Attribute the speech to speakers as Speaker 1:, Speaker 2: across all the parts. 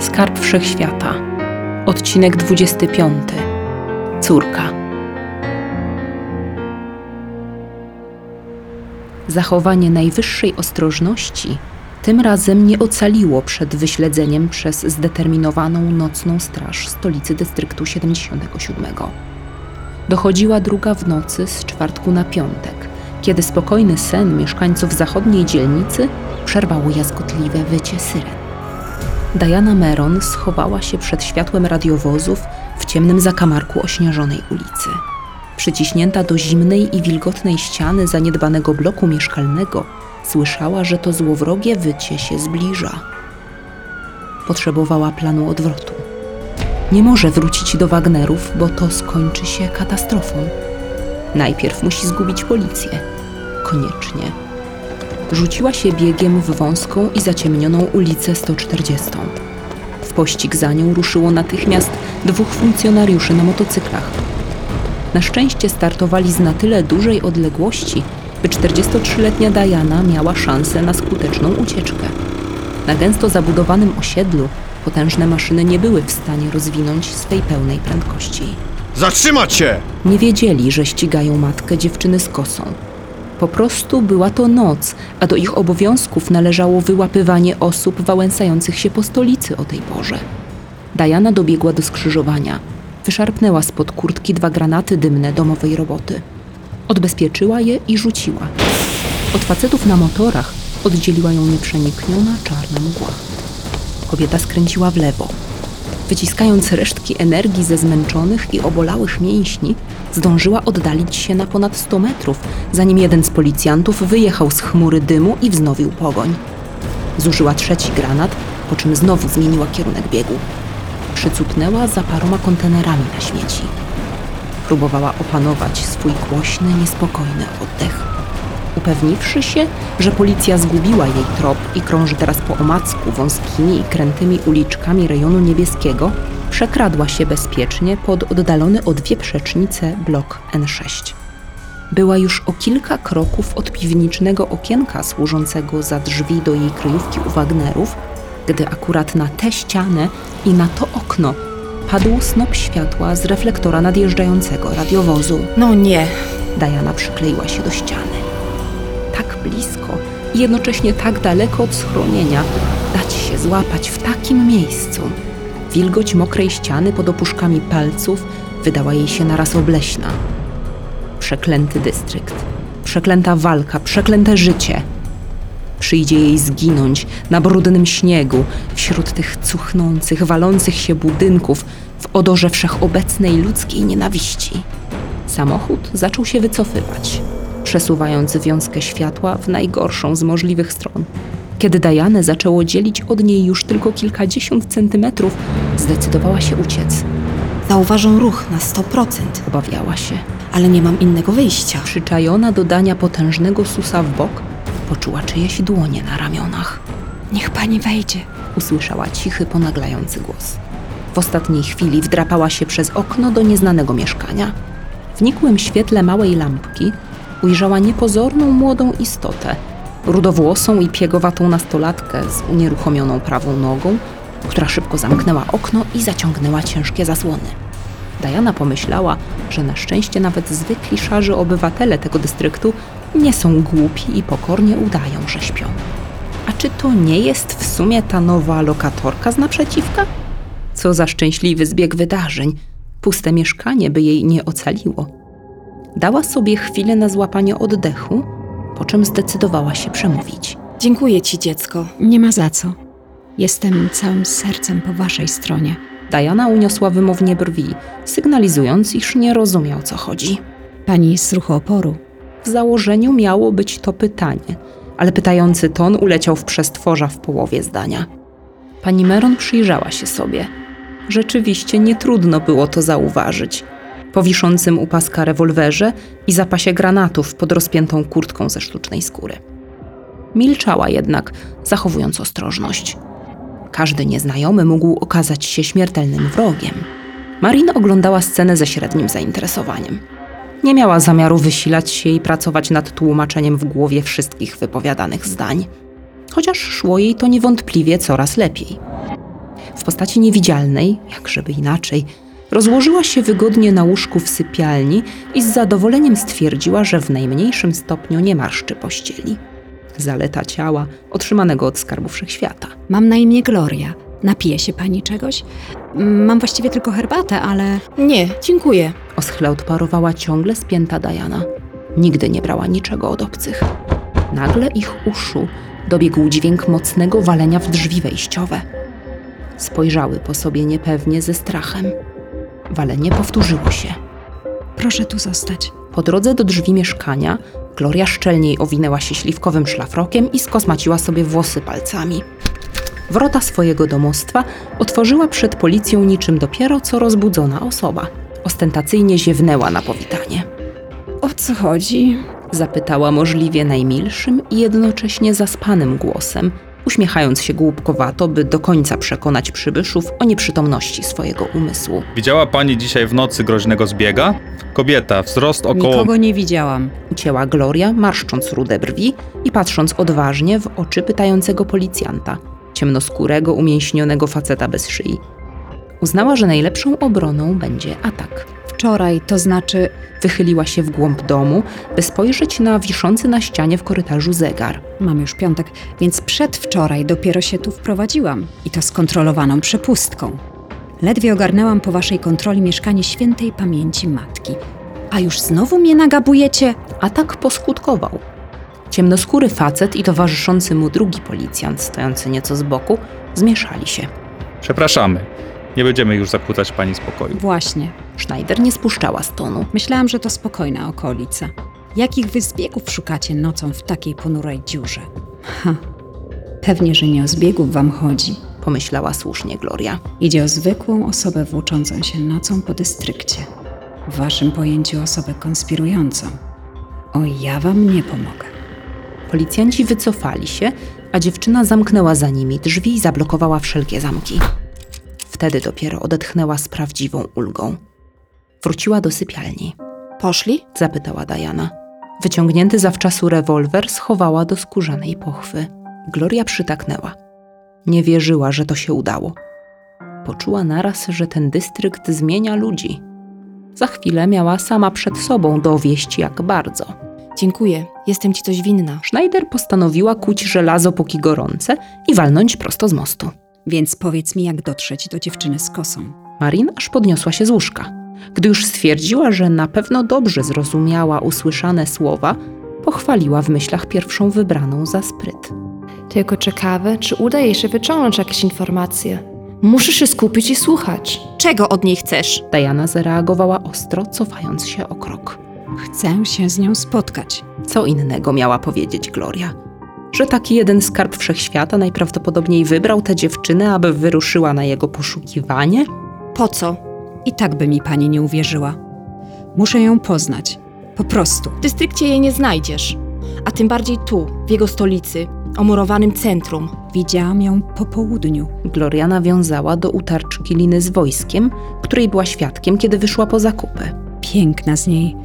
Speaker 1: Skarb Wszechświata. Odcinek 25. Córka. Zachowanie najwyższej ostrożności tym razem nie ocaliło przed wyśledzeniem przez zdeterminowaną nocną straż stolicy dystryktu 77. Dochodziła druga w nocy z czwartku na piątek, kiedy spokojny sen mieszkańców zachodniej dzielnicy przerwało jazgotliwe wycie syren. Diana Meron schowała się przed światłem radiowozów w ciemnym zakamarku ośnieżonej ulicy. Przyciśnięta do zimnej i wilgotnej ściany zaniedbanego bloku mieszkalnego, słyszała, że to złowrogie wycie się zbliża. Potrzebowała planu odwrotu. Nie może wrócić do Wagnerów, bo to skończy się katastrofą. Najpierw musi zgubić policję. Koniecznie. Rzuciła się biegiem w wąską i zaciemnioną ulicę 140. W pościg za nią ruszyło natychmiast dwóch funkcjonariuszy na motocyklach. Na szczęście startowali z na tyle dużej odległości, by 43-letnia Diana miała szansę na skuteczną ucieczkę. Na gęsto zabudowanym osiedlu potężne maszyny nie były w stanie rozwinąć swej pełnej prędkości.
Speaker 2: Zatrzymać się!
Speaker 1: Nie wiedzieli, że ścigają matkę dziewczyny z kosą. Po prostu była to noc, a do ich obowiązków należało wyłapywanie osób wałęsających się po stolicy o tej porze. Diana dobiegła do skrzyżowania. Wyszarpnęła spod kurtki dwa granaty dymne domowej roboty. Odbezpieczyła je i rzuciła. Od facetów na motorach oddzieliła ją nieprzenikniona czarna mgła. Kobieta skręciła w lewo. Wyciskając resztki energii ze zmęczonych i obolałych mięśni, zdążyła oddalić się na ponad 100 metrów, zanim jeden z policjantów wyjechał z chmury dymu i wznowił pogoń. Zużyła trzeci granat, po czym znowu zmieniła kierunek biegu. Przycupnęła za paroma kontenerami na śmieci. Próbowała opanować swój głośny, niespokojny oddech. Upewniwszy się, że policja zgubiła jej trop i krąży teraz po omacku wąskimi i krętymi uliczkami rejonu niebieskiego, przekradła się bezpiecznie pod oddalony o dwie przecznice blok N6. Była już o kilka kroków od piwnicznego okienka służącego za drzwi do jej kryjówki u Wagnerów, gdy akurat na tę ścianę i na to okno padł snop światła z reflektora nadjeżdżającego radiowozu.
Speaker 3: No nie.
Speaker 1: Diana przykleiła się do ściany. Tak blisko i jednocześnie tak daleko od schronienia, dać się złapać w takim miejscu. Wilgoć mokrej ściany pod opuszkami palców wydała jej się naraz obleśna. Przeklęty dystrykt, przeklęta walka, przeklęte życie. Przyjdzie jej zginąć na brudnym śniegu, wśród tych cuchnących, walących się budynków, w odorze wszechobecnej ludzkiej nienawiści. Samochód zaczął się wycofywać, przesuwając wiązkę światła w najgorszą z możliwych stron. Kiedy Dianę zaczęło dzielić od niej już tylko kilkadziesiąt centymetrów, zdecydowała się uciec.
Speaker 3: Zauważą ruch na 100%,
Speaker 1: Obawiała się.
Speaker 3: ale nie mam innego wyjścia.
Speaker 1: Przyczajona do dania potężnego susa w bok, poczuła czyjeś dłonie na ramionach.
Speaker 3: Niech pani wejdzie.
Speaker 1: Usłyszała cichy, ponaglający głos. W ostatniej chwili wdrapała się przez okno do nieznanego mieszkania. W nikłym świetle małej lampki ujrzała niepozorną młodą istotę, rudowłosą i piegowatą nastolatkę z unieruchomioną prawą nogą, która szybko zamknęła okno i zaciągnęła ciężkie zasłony. Diana pomyślała, że na szczęście nawet zwykli szarzy obywatele tego dystryktu nie są głupi i pokornie udają, że śpią. A czy to nie jest w sumie ta nowa lokatorka z naprzeciwka? Co za szczęśliwy zbieg wydarzeń. Puste mieszkanie by jej nie ocaliło. Dała sobie chwilę na złapanie oddechu, po czym zdecydowała się przemówić.
Speaker 3: Dziękuję ci, dziecko.
Speaker 4: Nie ma za co. Jestem całym sercem po waszej stronie.
Speaker 1: Diana uniosła wymownie brwi, sygnalizując, iż nie rozumie o co chodzi.
Speaker 4: Pani z ruchu oporu.
Speaker 1: W założeniu miało być to pytanie, ale pytający ton uleciał w przestworza w połowie zdania. Pani Meron przyjrzała się sobie. Rzeczywiście nie trudno było to zauważyć. Po wiszącym u paska rewolwerze i zapasie granatów pod rozpiętą kurtką ze sztucznej skóry. Milczała jednak, zachowując ostrożność. Każdy nieznajomy mógł okazać się śmiertelnym wrogiem. Marina oglądała scenę ze średnim zainteresowaniem. Nie miała zamiaru wysilać się i pracować nad tłumaczeniem w głowie wszystkich wypowiadanych zdań, chociaż szło jej to niewątpliwie coraz lepiej. w postaci niewidzialnej, jak żeby inaczej, rozłożyła się wygodnie na łóżku w sypialni i z zadowoleniem stwierdziła, że w najmniejszym stopniu nie marszczy pościeli. Zaleta ciała otrzymanego od skarbu wszechświata.
Speaker 4: Mam na imię Gloria. Napije się pani czegoś? Mam właściwie tylko herbatę, ale
Speaker 3: Nie, dziękuję.
Speaker 1: Oschle odparowała ciągle spięta Diana. Nigdy nie brała niczego od obcych. Nagle ich uszu dobiegł dźwięk mocnego walenia w drzwi wejściowe. Spojrzały po sobie niepewnie ze strachem. Walenie powtórzyło się.
Speaker 4: proszę tu zostać.
Speaker 1: Po drodze do drzwi mieszkania Gloria szczelniej owinęła się śliwkowym szlafrokiem i skosmaciła sobie włosy palcami. Wrota swojego domostwa otworzyła przed policją niczym dopiero co rozbudzona osoba. Ostentacyjnie ziewnęła na powitanie.
Speaker 4: O co chodzi?
Speaker 1: Zapytała możliwie najmilszym i jednocześnie zaspanym głosem, uśmiechając się głupkowato, by do końca przekonać przybyszów o nieprzytomności swojego umysłu.
Speaker 2: Widziała pani dzisiaj w nocy groźnego zbiega? Kobieta, wzrost około...
Speaker 4: Nikogo nie widziałam.
Speaker 1: Ucięła Gloria, marszcząc rude brwi i patrząc odważnie w oczy pytającego policjanta, ciemnoskórego, umięśnionego faceta bez szyi. Uznała, że najlepszą obroną będzie atak.
Speaker 4: Wczoraj, to znaczy,
Speaker 1: Wychyliła się w głąb domu, by spojrzeć na wiszący na ścianie w korytarzu zegar.
Speaker 4: mam już piątek, więc przedwczoraj dopiero się tu wprowadziłam. I to z kontrolowaną przepustką. Ledwie ogarnęłam po waszej kontroli mieszkanie świętej pamięci matki. A już znowu mnie nagabujecie?
Speaker 1: Atak poskutkował. Ciemnoskóry facet i towarzyszący mu drugi policjant, stojący nieco z boku, zmieszali się.
Speaker 2: Przepraszamy. Nie będziemy już zakłócać pani spokoju.
Speaker 4: Właśnie.
Speaker 1: Schneider nie spuszczała z tonu.
Speaker 4: Myślałam, że to spokojna okolica. Jakich wy zbiegów szukacie nocą w takiej ponurej dziurze? Ha, pewnie, że nie o zbiegów wam chodzi.
Speaker 1: Pomyślała słusznie Gloria.
Speaker 4: Idzie o zwykłą osobę włóczącą się nocą po dystrykcie. W waszym pojęciu osobę konspirującą. O, ja wam nie pomogę.
Speaker 1: Policjanci wycofali się, a dziewczyna zamknęła za nimi drzwi i zablokowała wszelkie zamki. Wtedy dopiero odetchnęła z prawdziwą ulgą. Wróciła do sypialni.
Speaker 3: Poszli?
Speaker 1: Zapytała Diana. Wyciągnięty zawczasu rewolwer schowała do skórzanej pochwy. Gloria przytaknęła. Nie wierzyła, że to się udało. Poczuła naraz, że ten dystrykt zmienia ludzi. Za chwilę miała sama przed sobą dowieść, jak bardzo.
Speaker 3: Dziękuję. Jestem ci coś winna.
Speaker 1: Schneider postanowiła kuć żelazo póki gorące i walnąć prosto z mostu.
Speaker 4: Więc powiedz mi, jak dotrzeć do dziewczyny z kosą.
Speaker 1: Marin aż podniosła się z łóżka. Gdy już stwierdziła, że na pewno dobrze zrozumiała usłyszane słowa, pochwaliła w myślach pierwszą wybraną za spryt.
Speaker 5: Tylko ciekawe, czy uda jej się wyciągnąć jakieś informacje. Muszę się skupić i słuchać.
Speaker 3: Czego od niej chcesz?
Speaker 1: Diana zareagowała ostro, cofając się o krok.
Speaker 4: Chcę się z nią spotkać.
Speaker 1: Co innego miała powiedzieć Gloria? Że taki jeden skarb wszechświata najprawdopodobniej wybrał tę dziewczynę, aby wyruszyła na jego poszukiwanie?
Speaker 3: Po co?
Speaker 4: I tak by mi pani nie uwierzyła. Muszę ją poznać. Po prostu.
Speaker 3: W dystrykcie jej nie znajdziesz. A tym bardziej tu, w jego stolicy, omurowanym centrum.
Speaker 4: Widziałam ją po południu.
Speaker 1: Gloria nawiązała do utarczki liny z wojskiem, której była świadkiem, kiedy wyszła po zakupy.
Speaker 4: Piękna z niej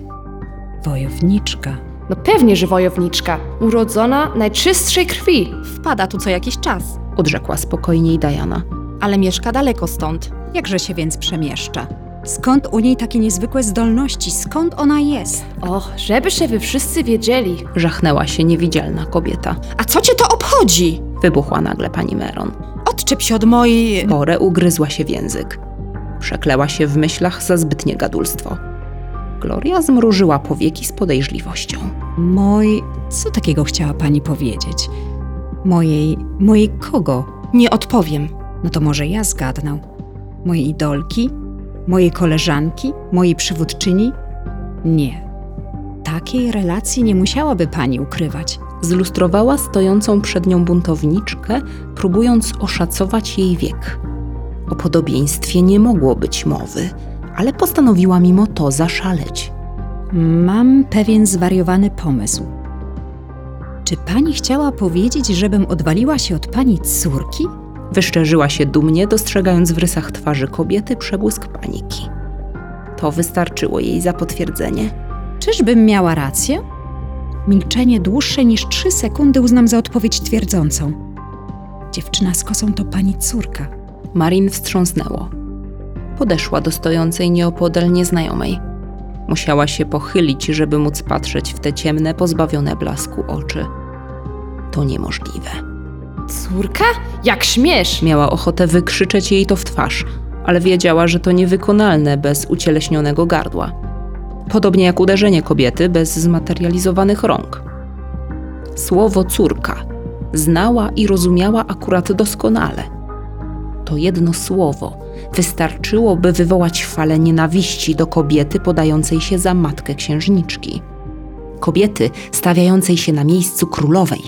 Speaker 4: wojowniczka.
Speaker 5: No pewnie, że wojowniczka. Urodzona najczystszej krwi.
Speaker 3: Wpada tu co jakiś czas,
Speaker 1: Odrzekła spokojniej Diana.
Speaker 3: ale mieszka daleko stąd.
Speaker 4: Jakże się więc przemieszcza? Skąd u niej takie niezwykłe zdolności? Skąd ona jest?
Speaker 5: Och, żebyście wy wszyscy wiedzieli.
Speaker 1: Żachnęła się niewidzialna kobieta.
Speaker 3: A co cię to obchodzi?
Speaker 1: Wybuchła nagle pani Meron.
Speaker 3: Odczep się od mojej...
Speaker 1: Porę ugryzła się w język. Przekleła się w myślach za zbytnie gadulstwo. Gloria zmrużyła powieki z podejrzliwością.
Speaker 4: Moj... Co takiego chciała pani powiedzieć? Mojej... Mojej kogo?
Speaker 3: Nie odpowiem.
Speaker 4: No to może ja zgadnę. Mojej idolki? Mojej koleżanki? Mojej przywódczyni? Nie. Takiej relacji nie musiałaby pani ukrywać.
Speaker 1: Zlustrowała stojącą przed nią buntowniczkę, próbując oszacować jej wiek. O podobieństwie nie mogło być mowy, ale postanowiła mimo to zaszaleć.
Speaker 4: Mam pewien zwariowany pomysł. Czy pani chciała powiedzieć, żebym odwaliła się od pani córki?
Speaker 1: Wyszczerzyła się dumnie, dostrzegając w rysach twarzy kobiety przebłysk paniki. To wystarczyło jej za potwierdzenie.
Speaker 4: Czyżbym miała rację? Milczenie dłuższe niż trzy sekundy uznam za odpowiedź twierdzącą. Dziewczyna z kosą to pani córka.
Speaker 1: Marin wstrząsnęło. Podeszła do stojącej nieopodal nieznajomej. Musiała się pochylić, żeby móc patrzeć w te ciemne, pozbawione blasku oczy. To niemożliwe.
Speaker 5: Córka? Jak śmiesz?
Speaker 1: Miała ochotę wykrzyczeć jej to w twarz, ale wiedziała, że to niewykonalne bez ucieleśnionego gardła. Podobnie jak uderzenie kobiety bez zmaterializowanych rąk. Słowo córka znała i rozumiała akurat doskonale. To jedno słowo wystarczyło, by wywołać falę nienawiści do kobiety podającej się za matkę księżniczki. Kobiety stawiającej się na miejscu królowej.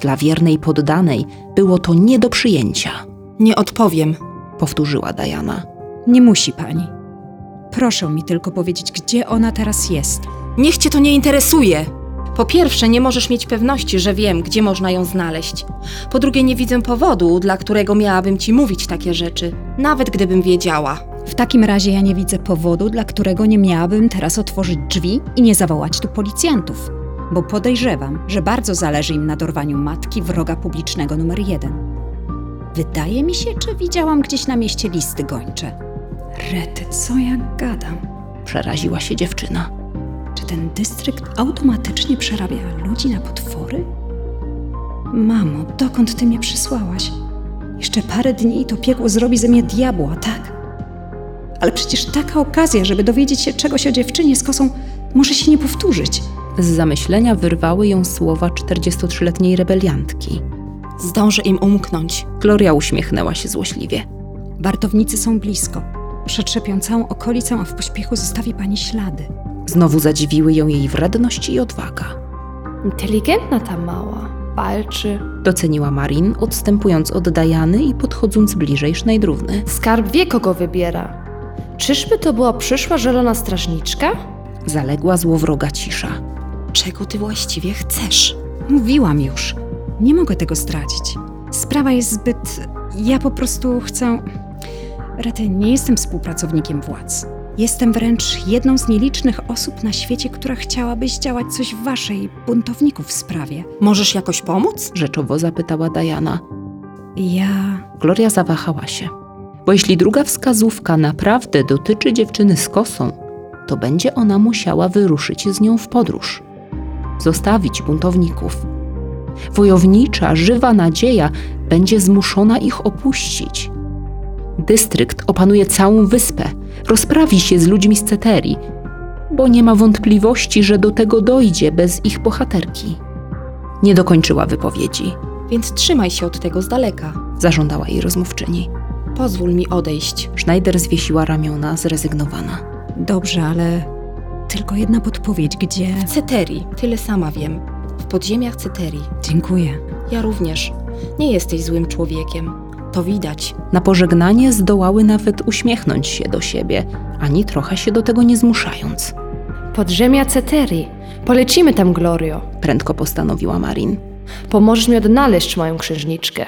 Speaker 1: Dla wiernej poddanej było to nie do przyjęcia,
Speaker 3: Nie odpowiem.
Speaker 1: powtórzyła Diana.
Speaker 4: Nie musi pani. Proszę mi tylko powiedzieć, gdzie ona teraz jest.
Speaker 3: Niech cię to nie interesuje. Po pierwsze, nie możesz mieć pewności, że wiem, gdzie można ją znaleźć. Po drugie, nie widzę powodu, dla którego miałabym ci mówić takie rzeczy, nawet gdybym wiedziała.
Speaker 4: W takim razie ja nie widzę powodu, dla którego nie miałabym teraz otworzyć drzwi i nie zawołać tu policjantów. Bo podejrzewam, że bardzo zależy im na dorwaniu matki wroga publicznego numer jeden. Wydaje mi się, czy widziałam gdzieś na mieście listy gończe. Rety, co ja gadam?
Speaker 1: Przeraziła się dziewczyna.
Speaker 4: Ten dystrykt automatycznie przerabia ludzi na potwory? Mamo, dokąd ty mnie przysłałaś? Jeszcze parę dni i to piekło zrobi ze mnie diabła, tak? Ale przecież taka okazja, żeby dowiedzieć się czegoś o dziewczynie z kosą, może się nie powtórzyć.
Speaker 1: Z zamyślenia wyrwały ją słowa 43-letniej rebeliantki.
Speaker 3: Zdążę im umknąć.
Speaker 1: Gloria uśmiechnęła się złośliwie.
Speaker 4: Wartownicy są blisko. Przetrzepią całą okolicę, a w pośpiechu zostawi pani ślady.
Speaker 1: Znowu zadziwiły ją jej wredność i odwaga.
Speaker 5: Inteligentna ta mała. Walczy.
Speaker 1: Doceniła Marin, odstępując od Diany i podchodząc bliżej sznajdrówny.
Speaker 5: Skarb wie, kogo wybiera. Czyżby to była przyszła zielona strażniczka?
Speaker 1: Zaległa złowroga cisza.
Speaker 3: Czego ty właściwie chcesz?
Speaker 4: Mówiłam już. Nie mogę tego zdradzić. Sprawa jest zbyt. Ja po prostu chcę. Rety, nie jestem współpracownikiem władz. Jestem wręcz jedną z nielicznych osób na świecie, która chciałaby zdziałać coś w waszej buntowników sprawie.
Speaker 3: Możesz jakoś pomóc?
Speaker 1: Rzeczowo zapytała Diana.
Speaker 4: Ja.
Speaker 1: Gloria zawahała się. Bo jeśli druga wskazówka naprawdę dotyczy dziewczyny z kosą, to będzie ona musiała wyruszyć z nią w podróż. Zostawić buntowników. Wojownicza, żywa nadzieja będzie zmuszona ich opuścić. Dystrykt opanuje całą wyspę, rozprawi się z ludźmi z Ceterii, bo nie ma wątpliwości, że do tego dojdzie bez ich bohaterki. Nie dokończyła wypowiedzi.
Speaker 3: Więc trzymaj się od tego z daleka.
Speaker 1: Zażądała jej rozmówczyni.
Speaker 3: Pozwól mi odejść.
Speaker 1: Schneider zwiesiła ramiona, zrezygnowana.
Speaker 4: Dobrze, ale. Tylko jedna podpowiedź, gdzie.
Speaker 3: W Ceterii, tyle sama wiem. W podziemiach Ceterii.
Speaker 4: Dziękuję.
Speaker 3: Ja również. Nie jesteś złym człowiekiem. To widać.
Speaker 1: Na pożegnanie zdołały nawet uśmiechnąć się do siebie, ani trochę się do tego nie zmuszając.
Speaker 5: Podziemia Ceterii. Polecimy tam, Glorio.
Speaker 1: Prędko postanowiła Marin.
Speaker 5: Pomożesz mi odnaleźć moją księżniczkę.